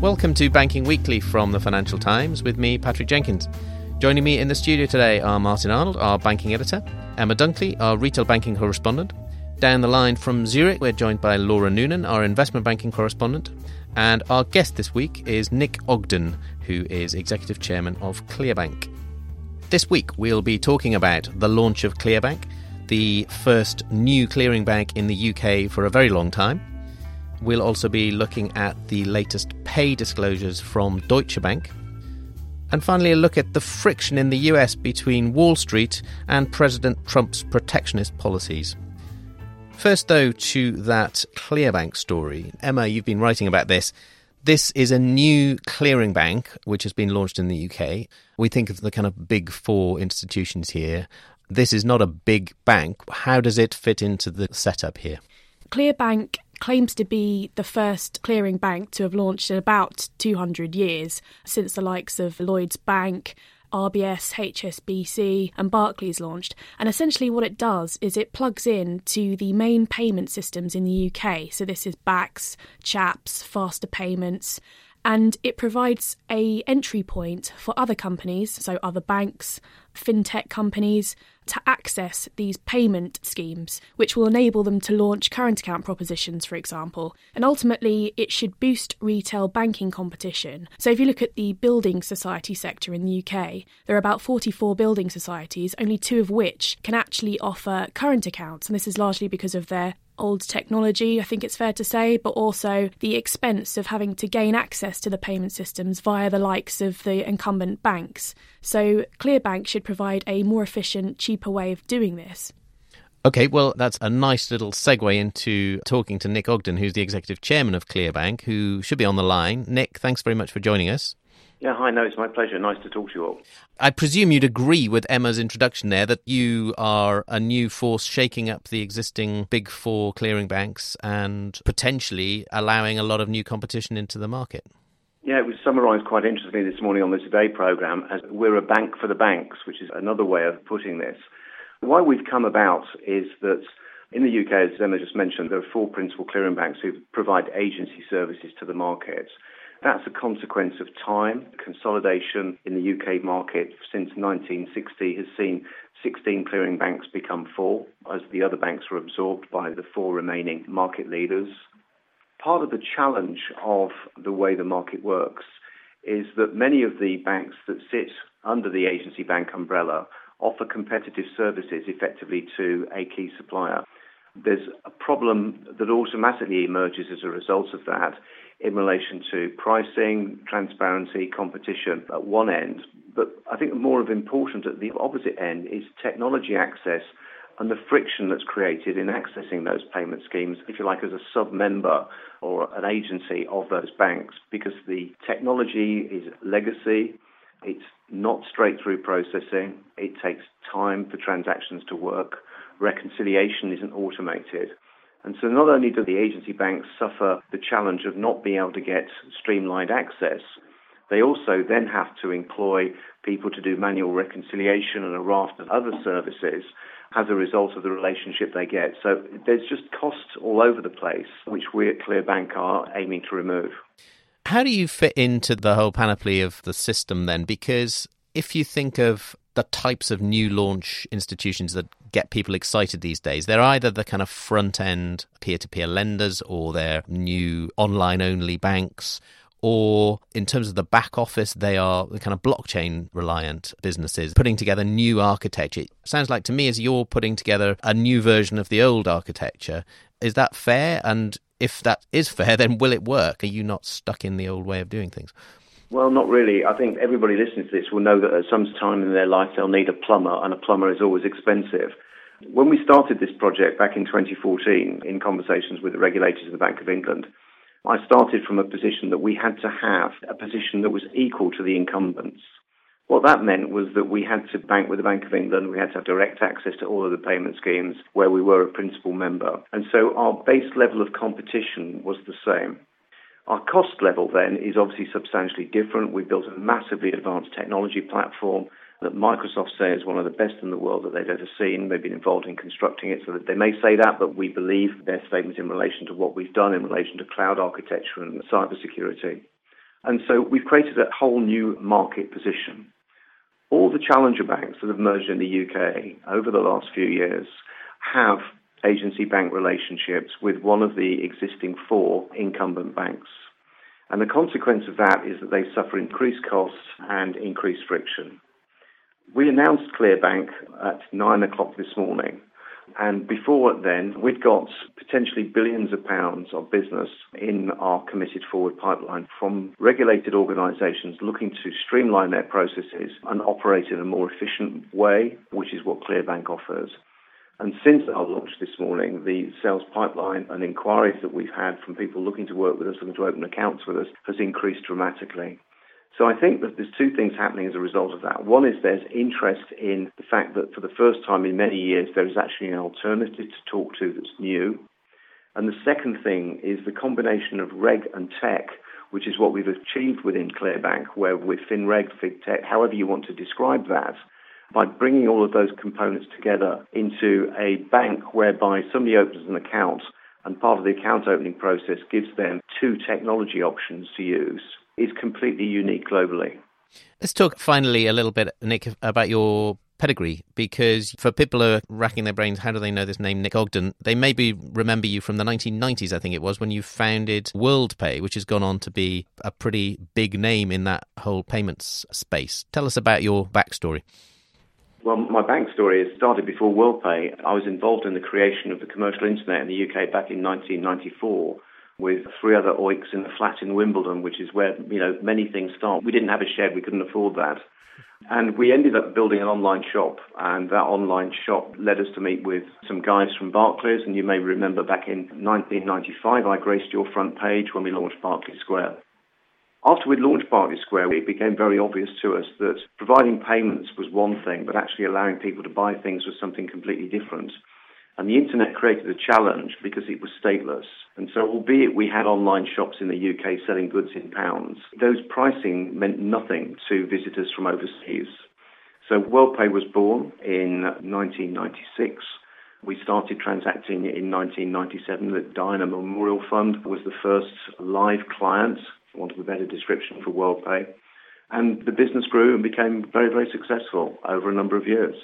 Welcome to Banking Weekly from the Financial Times with me, Patrick Jenkins. Joining me in the studio today are Martin Arnold, our banking editor, Emma Dunkley, our retail banking correspondent. Down the line from Zurich, we're joined by Laura Noonan, our investment banking correspondent. And our guest this week is Nick Ogden, who is executive chairman of Clearbank. This week, we'll be talking about the launch of Clearbank, the first new clearing bank in the UK for a very long time. We'll also be looking at the latest pay disclosures from Deutsche Bank. And finally, a look at the friction in the US between Wall Street and President Trump's protectionist policies. First, though, to that Clearbank story. Emma, you've been writing about this. This is a new clearing bank which has been launched in the UK. We think of the kind of big four institutions here. This is not a big bank. How does it fit into the setup here? Clearbank claims to be the first clearing bank to have launched in about 200 years, since the likes of Lloyds Bank, RBS, HSBC, and Barclays launched. And essentially, what it does is it plugs in to the main payment systems in the UK. So, this is BACS, CHAPS, Faster Payments, and it provides a entry point for other companies, so other banks, fintech companies, to access these payment schemes, which will enable them to launch current account propositions, for example. And ultimately, it should boost retail banking competition. So, if you look at the building society sector in the UK, there are about 44 building societies, only two of which can actually offer current accounts. And this is largely because of their old technology, I think it's fair to say, but also the expense of having to gain access to the payment systems via the likes of the incumbent banks. So, Clearbank should provide a more efficient, cheaper way of doing this. Okay, well, that's a nice little segue into talking to Nick Ogden, who's the executive chairman of Clearbank, who should be on the line. Nick, thanks very much for joining us. Yeah, hi, no, it's my pleasure. Nice to talk to you all. I presume you'd agree with Emma's introduction there that you are a new force shaking up the existing big four clearing banks and potentially allowing a lot of new competition into the market. Yeah, it was summarised quite interestingly this morning on the Today programme as we're a bank for the banks, which is another way of putting this. Why we've come about is that in the UK, as Emma just mentioned, there are four principal clearing banks who provide agency services to the market. That's a consequence of time. Consolidation in the UK market since 1960 has seen 16 clearing banks become four as the other banks were absorbed by the four remaining market leaders. Part of the challenge of the way the market works is that many of the banks that sit under the agency bank umbrella offer competitive services effectively to a key supplier. There's a problem that automatically emerges as a result of that in relation to pricing, transparency, competition at one end. But I think more of important at the opposite end is technology access and the friction that's created in accessing those payment schemes, if you like, as a sub member or an agency of those banks, because the technology is legacy, it's not straight through processing, it takes time for transactions to work, reconciliation isn't automated. And so not only do the agency banks suffer the challenge of not being able to get streamlined access, they also then have to employ people to do manual reconciliation and a raft of other services as a result of the relationship they get. So there's just costs all over the place, which we at Clearbank are aiming to remove. How do you fit into the whole panoply of the system then? Because if you think of the types of new launch institutions that get people excited these days. They're either the kind of front end peer to peer lenders or they're new online only banks. Or in terms of the back office, they are the kind of blockchain reliant businesses putting together new architecture. It sounds like to me as you're putting together a new version of the old architecture. Is that fair? And if that is fair, then will it work? Are you not stuck in the old way of doing things? Well, not really. I think everybody listening to this will know that at some time in their life they'll need a plumber, and a plumber is always expensive. When we started this project back in 2014 in conversations with the regulators of the Bank of England, I started from a position that we had to have a position that was equal to the incumbents. What that meant was that we had to bank with the Bank of England, we had to have direct access to all of the payment schemes where we were a principal member. And so our base level of competition was the same. Our cost level then is obviously substantially different. We've built a massively advanced technology platform that Microsoft say is one of the best in the world that they've ever seen. They've been involved in constructing it, so that they may say that, but we believe their statements in relation to what we've done in relation to cloud architecture and cybersecurity. And so we've created a whole new market position. All the challenger banks that have merged in the UK over the last few years have agency bank relationships with one of the existing four incumbent banks. And the consequence of that is that they suffer increased costs and increased friction. We announced ClearBank at nine o'clock this morning. And before then, we'd got potentially billions of pounds of business in our committed forward pipeline from regulated organisations looking to streamline their processes and operate in a more efficient way, which is what ClearBank offers. And since our launch this morning, the sales pipeline and inquiries that we've had from people looking to work with us, looking to open accounts with us, has increased dramatically. So I think that there's two things happening as a result of that. One is there's interest in the fact that for the first time in many years, there is actually an alternative to talk to that's new. And the second thing is the combination of reg and tech, which is what we've achieved within ClearBank, where with FinReg, FinTech, however you want to describe that, by bringing all of those components together into a bank whereby somebody opens an account and part of the account opening process gives them two technology options to use is completely unique globally. Let's talk finally a little bit, Nick, about your pedigree because for people who are racking their brains, how do they know this name, Nick Ogden? They maybe remember you from the 1990s, I think it was, when you founded WorldPay, which has gone on to be a pretty big name in that whole payments space. Tell us about your backstory. Well, my bank story started before WorldPay. I was involved in the creation of the commercial internet in the UK back in 1994 with three other oiks in a flat in Wimbledon, which is where, you know, many things start. We didn't have a shed, we couldn't afford that. And we ended up building an online shop, and that online shop led us to meet with some guys from Barclays. And you may remember back in 1995, I graced your front page when we launched Barclays Square. After we'd launched Barclays Square, it became very obvious to us that providing payments was one thing, but actually allowing people to buy things was something completely different. And the internet created a challenge because it was stateless. And so, albeit we had online shops in the UK selling goods in pounds, those pricing meant nothing to visitors from overseas. So, WorldPay was born in 1996. We started transacting in 1997. The Diana Memorial Fund was the first live client, for want of a better description, for WorldPay. And the business grew and became very, very successful over a number of years.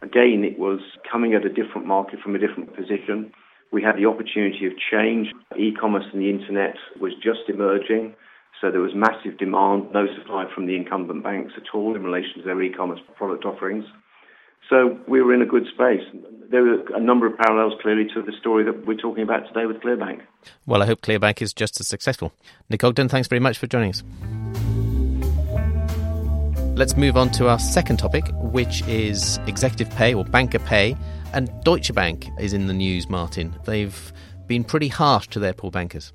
Again, it was coming at a different market from a different position. We had the opportunity of change. E-commerce and the internet was just emerging. So there was massive demand, no supply from the incumbent banks at all in relation to their e-commerce product offerings. So we were in a good space. There are a number of parallels clearly to the story that we're talking about today with ClearBank. Well, I hope ClearBank is just as successful. Nick Ogden, thanks very much for joining us. Let's move on to our second topic, which is executive pay or banker pay. And Deutsche Bank is in the news, Martin. They've been pretty harsh to their poor bankers.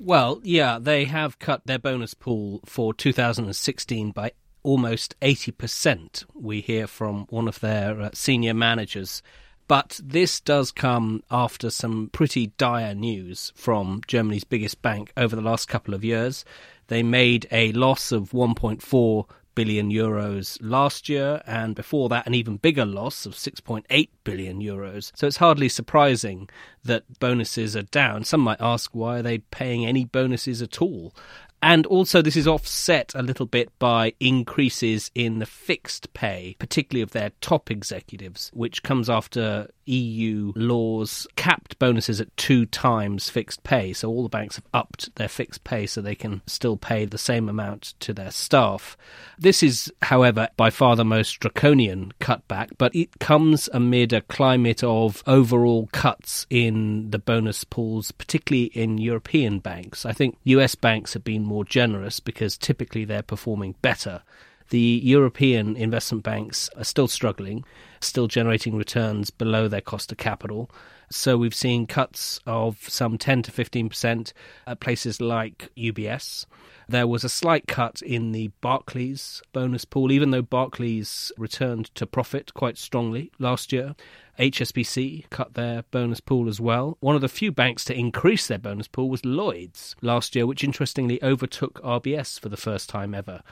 Well, yeah, they have cut their bonus pool for 2016 by almost 80%, we hear from one of their uh, senior managers. But this does come after some pretty dire news from Germany's biggest bank over the last couple of years. They made a loss of 1.4 billion euros last year, and before that, an even bigger loss of 6.8 billion euros. So it's hardly surprising that bonuses are down. Some might ask why are they paying any bonuses at all? And also, this is offset a little bit by increases in the fixed pay, particularly of their top executives, which comes after EU laws capped bonuses at two times fixed pay. So all the banks have upped their fixed pay so they can still pay the same amount to their staff. This is, however, by far the most draconian cutback, but it comes amid a climate of overall cuts in the bonus pools, particularly in European banks. I think US banks have been more generous because typically they're performing better the European investment banks are still struggling. still generating returns below their cost of capital. So we've seen cuts of some 10 to 15% at places like UBS. There was a slight cut in the Barclays bonus pool, even though Barclays returned to profit quite strongly last year. HSBC cut their bonus pool as well. One of the few banks to increase their bonus pool was Lloyds last year, which interestingly overtook RBS for the first time ever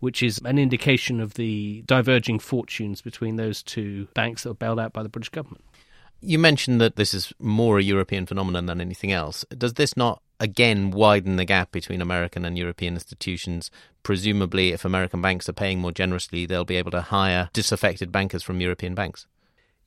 which is an indication of the diverging fortunes between those two banks that were bailed out by the British government. You mentioned that this is more a European phenomenon than anything else. Does this not again widen the gap between American and European institutions? Presumably, if American banks are paying more generously, they'll be able to hire disaffected bankers from European banks.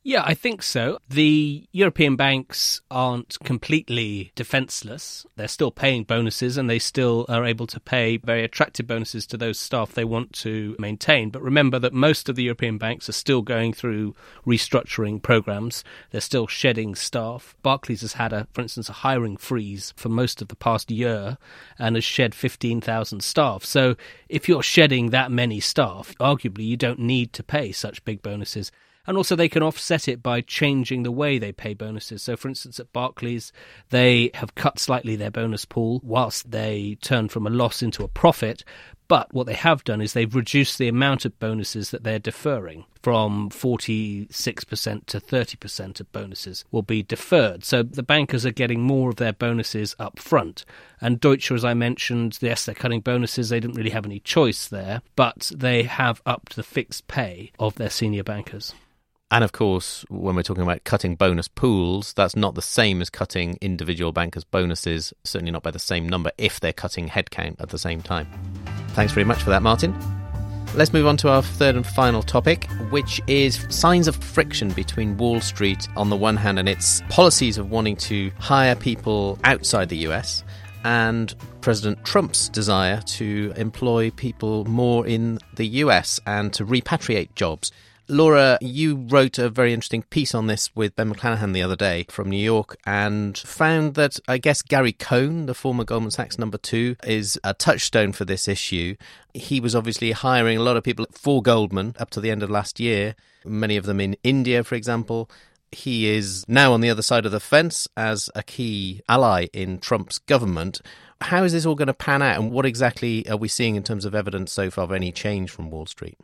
Yeah, I think so. The European banks aren't completely defenseless. They're still paying bonuses and they still are able to pay very attractive bonuses to those staff they want to maintain. But remember that most of the European banks are still going through restructuring programs. They're still shedding staff. Barclays has had, a, for instance, a hiring freeze for most of the past year and has shed 15,000 staff. So if you're shedding that many staff, arguably you don't need to pay such big bonuses and also they can offset it by changing the way they pay bonuses. So, for instance, at Barclays, they have cut slightly their bonus pool whilst they turn from a loss into a profit. But what they have done is they've reduced the amount of bonuses that they're deferring from 46% to 30% of bonuses will be deferred. So the bankers are getting more of their bonuses up front. And Deutsche, as I mentioned, yes, they're cutting bonuses. They didn't really have any choice there, but they have upped the fixed pay of their senior bankers. And of course, when we're talking about cutting bonus pools, that's not the same as cutting individual bankers' bonuses, certainly not by the same number if they're cutting headcount at the same time. Thanks very much for that, Martin. Let's move on to our third and final topic, which is signs of friction between Wall Street on the one hand and its policies of wanting to hire people outside the US and President Trump's desire to employ people more in the US and to repatriate jobs. Laura, you wrote a very interesting piece on this with Ben McLannahan the other day from New York and found that I guess Gary Cohn, the former Goldman Sachs number two, is a touchstone for this issue. He was obviously hiring a lot of people for Goldman up to the end of last year, many of them in India, for example. He is now on the other side of the fence as a key ally in Trump's government. How is this all going to pan out, and what exactly are we seeing in terms of evidence so far of any change from Wall Street?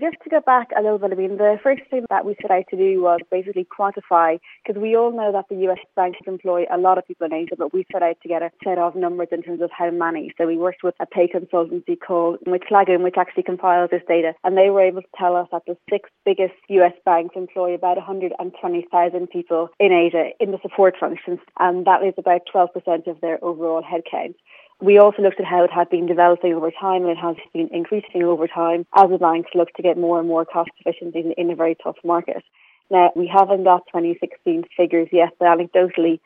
Just to go back a little bit, I mean, the first thing that we set out to do was basically quantify, because we all know that the US banks employ a lot of people in Asia, but we set out to get a set of numbers in terms of how many. So we worked with a pay consultancy called McLagan, which actually compiles this data, and they were able to tell us that the six biggest US banks employ about 120,000 people in Asia in the support functions, and that is about 12% of their overall headcount. We also looked at how it had been developing over time and it has been increasing over time as the banks look to get more and more cost efficiency in, in a very tough market. Now, we haven't got 2016 figures yet, but anecdotally,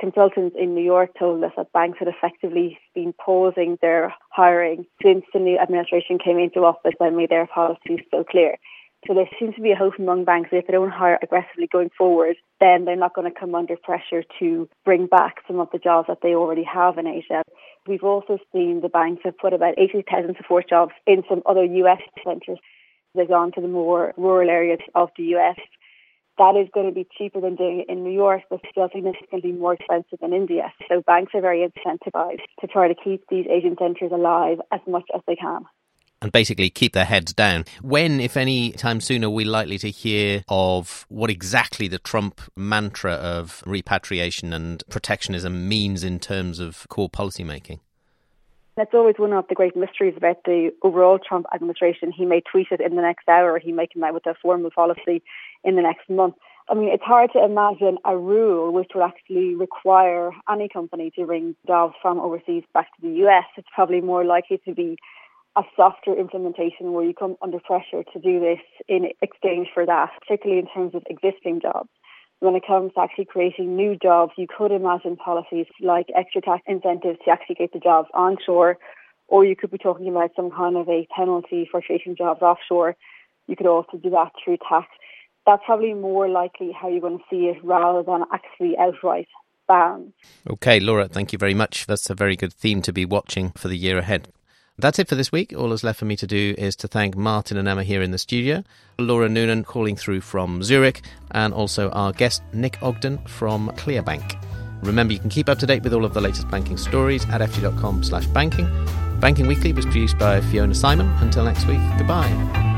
consultants in New York told us that banks had effectively been pausing their hiring since the new administration came into office and made their policies so clear. So there seems to be a hope among banks that if they don't hire aggressively going forward, then they're not going to come under pressure to bring back some of the jobs that they already have in Asia. We've also seen the banks have put about 80,000 support jobs in some other US centres. They've gone to the more rural areas of the US. That is going to be cheaper than doing it in New York, but still significantly more expensive than India. So banks are very incentivized to try to keep these Asian centres alive as much as they can and basically keep their heads down. When, if any time soon, are we likely to hear of what exactly the Trump mantra of repatriation and protectionism means in terms of core policy making? That's always one of the great mysteries about the overall Trump administration. He may tweet it in the next hour, or he may come out with a formal policy in the next month. I mean, it's hard to imagine a rule which would actually require any company to bring jobs from overseas back to the US. It's probably more likely to be a softer implementation where you come under pressure to do this in exchange for that, particularly in terms of existing jobs. When it comes to actually creating new jobs, you could imagine policies like extra tax incentives to actually get the jobs onshore, or you could be talking about some kind of a penalty for creating jobs offshore. You could also do that through tax. That's probably more likely how you're going to see it rather than actually outright bans. Okay, Laura, thank you very much. That's a very good theme to be watching for the year ahead. That's it for this week. All that's left for me to do is to thank Martin and Emma here in the studio, Laura Noonan calling through from Zurich, and also our guest Nick Ogden from Clearbank. Remember, you can keep up to date with all of the latest banking stories at ft.com slash banking. Banking Weekly was produced by Fiona Simon. Until next week, goodbye.